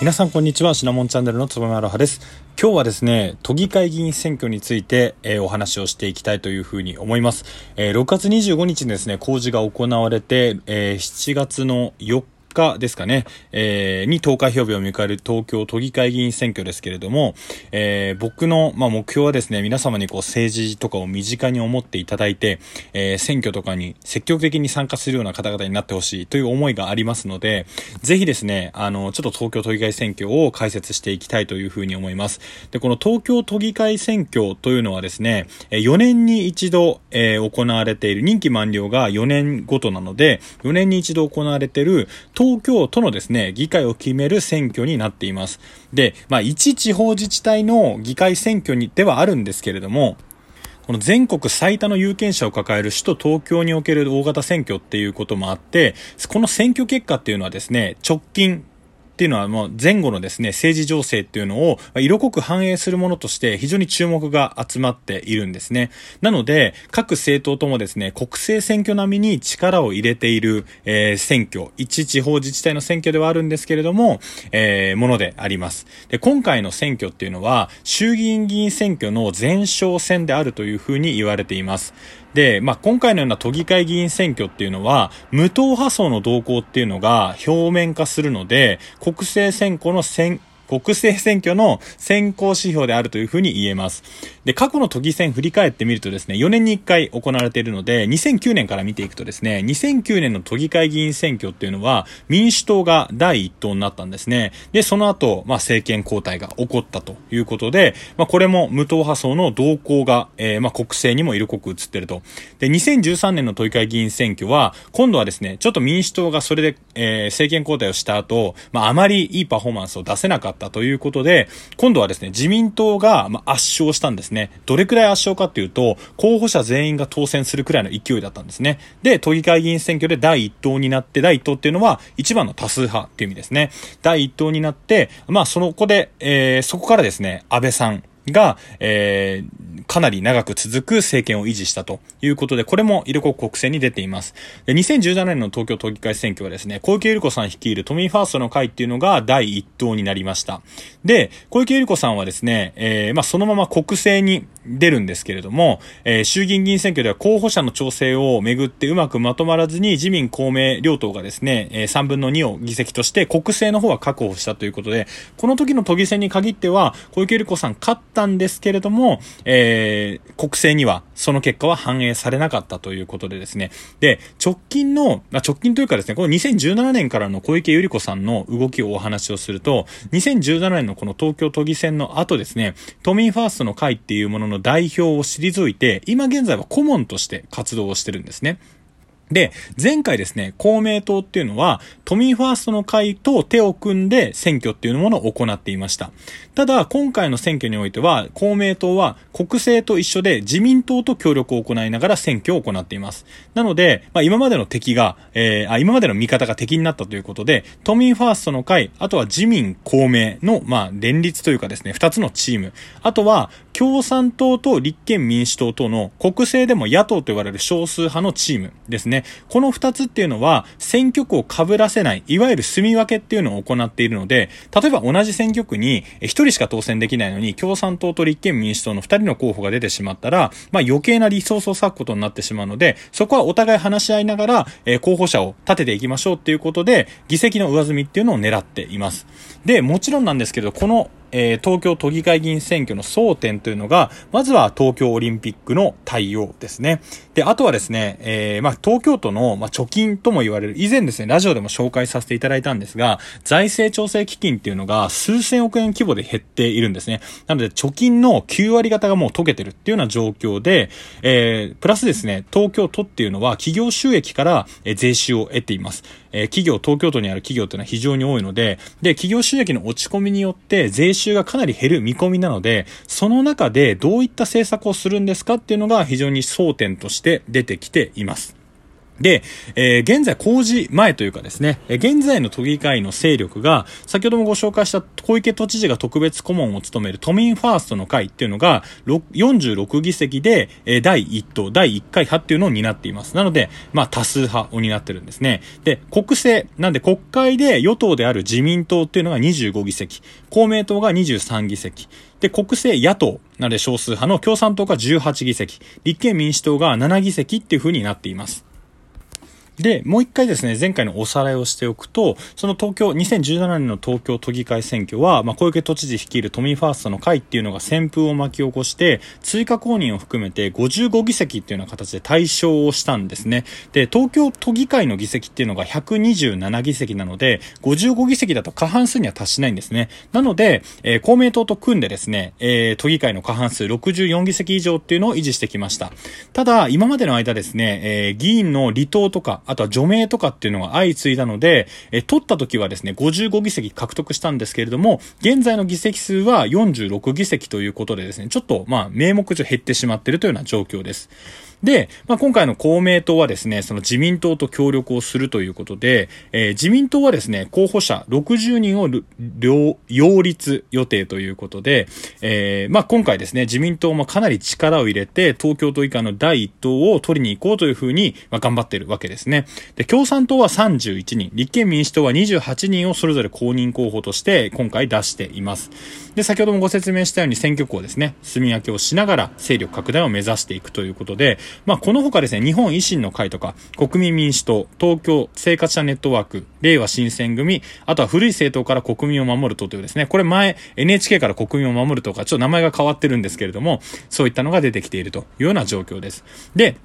皆さんこんにちは。シナモンチャンネルのつばめあろはです。今日はですね都議会議員選挙について、えー、お話をしていきたいというふうに思います、えー、6月25日にですね工事が行われて、えー、7月の4日ですかね、えー、に投開票日を迎える東京都議会議員選挙ですけれども、えー、僕の、まあ、目標はですね、皆様にこう政治とかを身近に思っていただいて、えー、選挙とかに積極的に参加するような方々になってほしいという思いがありますので、ぜひですね、あの、ちょっと東京都議会選挙を解説していきたいというふうに思います。で、この東京都議会選挙というのはですね、4年に一度、えー、行われている任期満了が4年ごとなので、4年に一度行われている東東京都のですね、議会を決める選挙になっています。で、まあ、一地方自治体の議会選挙にではあるんですけれども、この全国最多の有権者を抱える首都東京における大型選挙っていうこともあって、この選挙結果っていうのはですね、直近っていうのはもう前後のですね、政治情勢っていうのを色濃く反映するものとして非常に注目が集まっているんですね。なので、各政党ともですね、国政選挙並みに力を入れている、えー、選挙、一地方自治体の選挙ではあるんですけれども、えー、ものであります。で、今回の選挙っていうのは、衆議院議員選挙の前哨戦であるというふうに言われています。で、まあ、今回のような都議会議員選挙っていうのは、無党派層の動向っていうのが表面化するので、国政選挙の選国政選挙の先行指標であるというふうに言えます。で、過去の都議選振り返ってみるとですね、4年に1回行われているので、2009年から見ていくとですね、2009年の都議会議員選挙っていうのは、民主党が第一党になったんですね。で、その後、まあ、政権交代が起こったということで、まあ、これも無党派層の動向が、えー、まあ、国政にも色濃く映ってると。で、2013年の都議会議員選挙は、今度はですね、ちょっと民主党がそれで、えー、政権交代をした後、まあ、あまりいいパフォーマンスを出せなかったったということで、今度はですね、自民党が圧勝したんですね。どれくらい圧勝かっていうと、候補者全員が当選するくらいの勢いだったんですね。で、都議会議員選挙で第一党になって、第一党っていうのは一番の多数派っていう意味ですね。第一党になって、まあ、その子で、えー、そこからですね、安倍さん、が、えー、かなり長く続く政権を維持したということで、これも色濃く国政に出ています。で2017年の東京都議会選挙はですね、小池百合子さん率いる都民ファーストの会っていうのが第一党になりました。で、小池百合子さんはですね、えー、まあ、そのまま国政に出るんですけれども、えー、衆議院議員選挙では候補者の調整をめぐってうまくまとまらずに自民公明両党がですね、えー、3分の2を議席として国政の方は確保したということで、この時の都議選に限っては小池百合子さん勝ったんですけれども、えー、国政にはその結果は反映されなかったということでですね、で、直近の、まあ、直近というかですね、この2017年からの小池百合子さんの動きをお話をすると、2017年のこの東京都議選の後ですね、都民ファーストの会っていうものの代表を退いて、今現在は顧問として活動をしてるんですね。で、前回ですね、公明党っていうのは、都民ファーストの会と手を組んで選挙っていうものを行っていました。ただ、今回の選挙においては、公明党は国政と一緒で自民党と協力を行いながら選挙を行っています。なので、まあ、今までの敵が、えー、あ、今までの味方が敵になったということで、都民ファーストの会、あとは自民、公明の、まあ、連立というかですね、二つのチーム、あとは、共産党と立憲民主党との国政でも野党と言われる少数派のチームですね。この二つっていうのは、選挙区を被らせない、いわゆる住み分けっていうのを行っているので、例えば同じ選挙区に一人しか当選できないのに、共産党と立憲民主党の2人の候補が出てしまったら、まあ余計なリソースを割くことになってしまうので、そこはお互い話し合いながら、え、候補者を立てていきましょうっていうことで、議席の上積みっていうのを狙っています。で、もちろんなんですけど、このえー、東京都議会議員選挙の争点というのが、まずは東京オリンピックの対応ですね。で、あとはですね、えー、まあ、東京都の、まあ、貯金とも言われる、以前ですね、ラジオでも紹介させていただいたんですが、財政調整基金っていうのが数千億円規模で減っているんですね。なので、貯金の9割方がもう溶けてるっていうような状況で、えー、プラスですね、東京都っていうのは企業収益から、え税収を得ています。え企業、東京都にある企業っていうのは非常に多いので、で、企業収益の落ち込みによって税収がかなり減る見込みなので、その中でどういった政策をするんですかっていうのが非常に争点として出てきています。で、えー、現在工事前というかですね、えー、現在の都議会の勢力が、先ほどもご紹介した小池都知事が特別顧問を務める都民ファーストの会っていうのが、46議席で、えー、第1党、第1回派っていうのを担っています。なので、まあ多数派を担ってるんですね。で、国政、なんで国会で与党である自民党っていうのが25議席、公明党が23議席、で、国政野党、なので少数派の共産党が18議席、立憲民主党が7議席っていう風になっています。で、もう一回ですね、前回のおさらいをしておくと、その東京、2017年の東京都議会選挙は、まあ、小池都知事率いる都民ファーストの会っていうのが旋風を巻き起こして、追加公認を含めて55議席っていうような形で対象をしたんですね。で、東京都議会の議席っていうのが127議席なので、55議席だと過半数には達しないんですね。なので、えー、公明党と組んでですね、えー、都議会の過半数64議席以上っていうのを維持してきました。ただ、今までの間ですね、えー、議員の離党とか、あとは除名とかっていうのが相次いだので、え取った時はですね、55議席獲得したんですけれども、現在の議席数は46議席ということでですね、ちょっと、まあ、名目上減ってしまっているというような状況です。で、まあ、今回の公明党はですね、その自民党と協力をするということで、えー、自民党はですね、候補者60人を擁立予定ということで、えー、まあ、今回ですね、自民党もかなり力を入れて、東京都以下の第一党を取りに行こうというふうに、まあ、頑張ってるわけですね。で、共産党は31人、立憲民主党は28人をそれぞれ公認候補として今回出しています。で、先ほどもご説明したように選挙区をですね、住み分けをしながら勢力拡大を目指していくということで、まあ、この他ですね、日本維新の会とか、国民民主党、東京生活者ネットワーク、令和新選組、あとは古い政党から国民を守る党というですね、これ前 NHK から国民を守るとか、ちょっと名前が変わってるんですけれども、そういったのが出てきているというような状況です。で、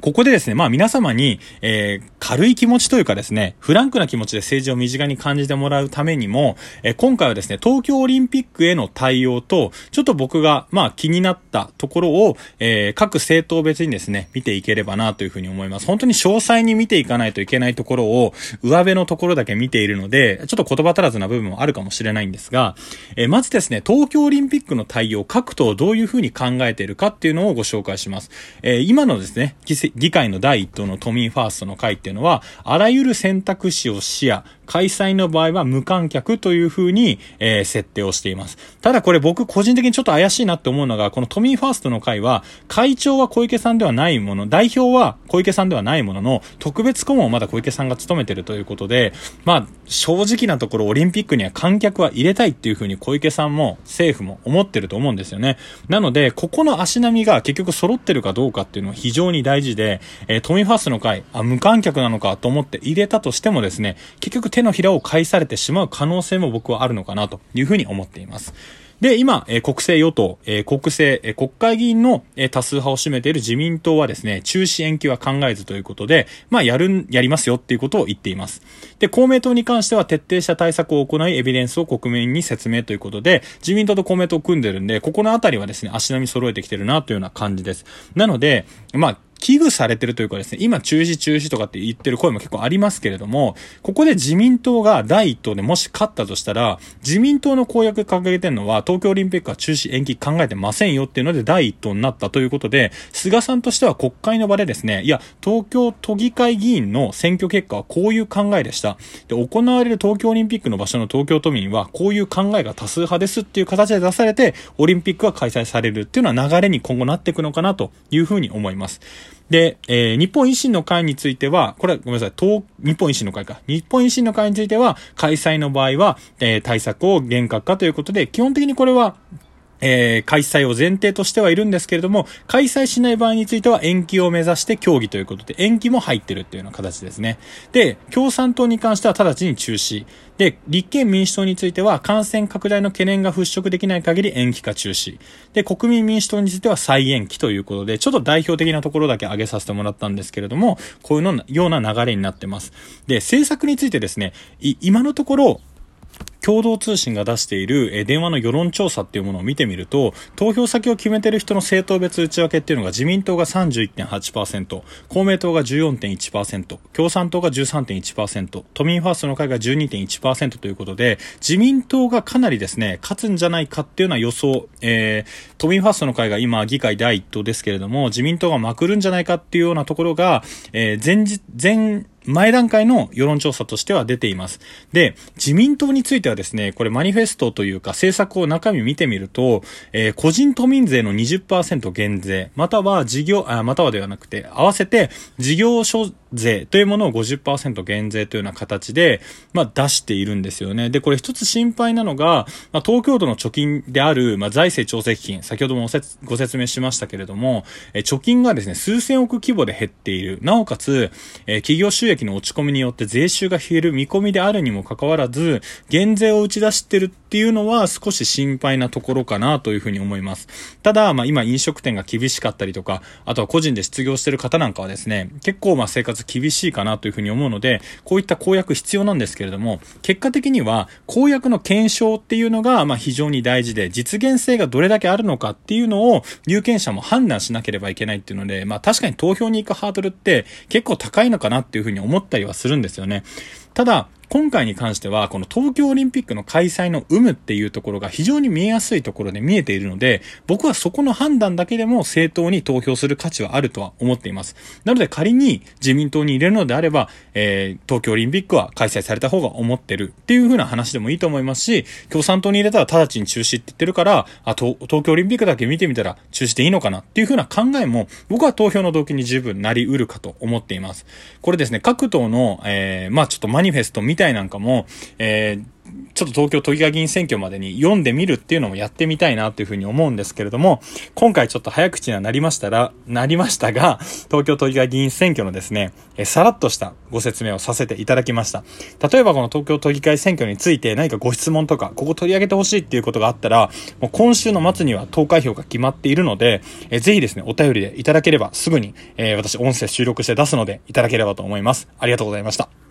ここでですね、まあ皆様に、えー、軽い気持ちというかですね、フランクな気持ちで政治を身近に感じてもらうためにも、えー、今回はですね、東京オリンピックへの対応と、ちょっと僕が、まあ気になったところを、えー、各政党別にですね、見ていければなというふうに思います。本当に詳細に見ていかないといけないところを、上辺のところだけ見ているので、ちょっと言葉足らずな部分もあるかもしれないんですが、えー、まずですね、東京オリンピックの対応、各党どういうふうに考えているかっていうのをご紹介します。えー、今のですね、議会の第一党の都民ファーストの会っていうのは、あらゆる選択肢を視野、開催の場合は無観客という風に、えー、設定をしています。ただこれ僕個人的にちょっと怪しいなって思うのが、この都民ファーストの会は、会長は小池さんではないもの、代表は小池さんではないものの、特別顧問をまだ小池さんが務めてるということで、まあ、正直なところオリンピックには観客は入れたいっていう風に小池さんも政府も思ってると思うんですよね。なので、ここの足並みが結局揃ってるかどうかっていうのは非常に大事で、えー、都民ファーストの会、あ、無観客なのかと思って入れたとしてもですね、結局手のひらを返されてしまう可能性も僕はあるのかなというふうに思っています。で、今、えー、国政与党、えー、国政、えー、国会議員の、え多数派を占めている自民党はですね、中止延期は考えずということで、まあ、やる、やりますよっていうことを言っています。で、公明党に関しては徹底した対策を行い、エビデンスを国民に説明ということで、自民党と公明党を組んでるんで、ここのあたりはですね、足並み揃えてきてるなというような感じです。なので、まあ、危惧されてるというかですね、今中止中止とかって言ってる声も結構ありますけれども、ここで自民党が第一党でもし勝ったとしたら、自民党の公約掲げてるのは、東京オリンピックは中止延期考えてませんよっていうので第一党になったということで、菅さんとしては国会の場でですね、いや、東京都議会議員の選挙結果はこういう考えでした。で、行われる東京オリンピックの場所の東京都民はこういう考えが多数派ですっていう形で出されて、オリンピックが開催されるっていうのは流れに今後なっていくのかなというふうに思います。で、えー、日本維新の会については、これはごめんなさい、東、日本維新の会か。日本維新の会については、開催の場合は、えー、対策を厳格化ということで、基本的にこれは、えー、開催を前提としてはいるんですけれども、開催しない場合については延期を目指して協議ということで、延期も入ってるっていうような形ですね。で、共産党に関しては直ちに中止。で、立憲民主党については感染拡大の懸念が払拭できない限り延期か中止。で、国民民主党については再延期ということで、ちょっと代表的なところだけ挙げさせてもらったんですけれども、こういうのような流れになってます。で、政策についてですね、今のところ、共同通信が出している、え電話の世論調査っていうものを見てみると、投票先を決めてる人の政党別内訳っていうのが自民党が31.8%、公明党が14.1%、共産党が13.1%、都民ファーストの会が12.1%ということで、自民党がかなりですね、勝つんじゃないかっていうような予想、えー、都民ファーストの会が今議会第一党ですけれども、自民党がまくるんじゃないかっていうようなところが、えー、前日、前、前段階の世論調査としては出ています。で、自民党についてはですね、これマニフェストというか政策を中身見てみると、えー、個人都民税の20%減税、または事業、あ、またはではなくて、合わせて事業所税というものを50%減税というような形で、まあ、出しているんですよね。で、これ一つ心配なのが、まあ、東京都の貯金である、まあ、財政調整基金、先ほどもご説明しましたけれども、え貯金がですね、数千億規模で減っている。なおかつ、え企業収益の落ち込みによって税収が減る見込みであるにもかかわらず、減税を打ち出してるっていうのは少し心配なところかなというふうに思います。ただ、まあ、今飲食店が厳しかったりとか、あとは個人で失業してる方なんかはですね、結構まあ生活厳しいかなというふうに思うので、こういった公約必要なんですけれども、結果的には公約の検証っていうのが、まあ非常に大事で、実現性がどれだけあるのかっていうのを有権者も判断しなければいけないっていうので、まあ確かに投票に行くハードルって結構高いのかなっていうふうに思ったりはするんですよね。ただ、今回に関しては、この東京オリンピックの開催の有無っていうところが非常に見えやすいところで見えているので、僕はそこの判断だけでも正当に投票する価値はあるとは思っています。なので仮に自民党に入れるのであれば、えー、東京オリンピックは開催された方が思ってるっていう風な話でもいいと思いますし、共産党に入れたら直ちに中止って言ってるから、あ、東京オリンピックだけ見てみたら中止でいいのかなっていう風な考えも、僕は投票の動機に十分なり得るかと思っています。これですね、各党の、えー、まあちょっとマニフェストみたいなんかも、えー、ちょっと東京都議会議員選挙までに読んでみるっていうのもやってみたいなというふうに思うんですけれども、今回ちょっと早口にはなりましたら、なりましたが、東京都議会議員選挙のですね、えさらっとしたご説明をさせていただきました。例えばこの東京都議会選挙について何かご質問とか、ここ取り上げてほしいっていうことがあったら、もう今週の末には投開票が決まっているので、えぜひですね、お便りでいただければすぐに、え、私音声収録して出すのでいただければと思います。ありがとうございました。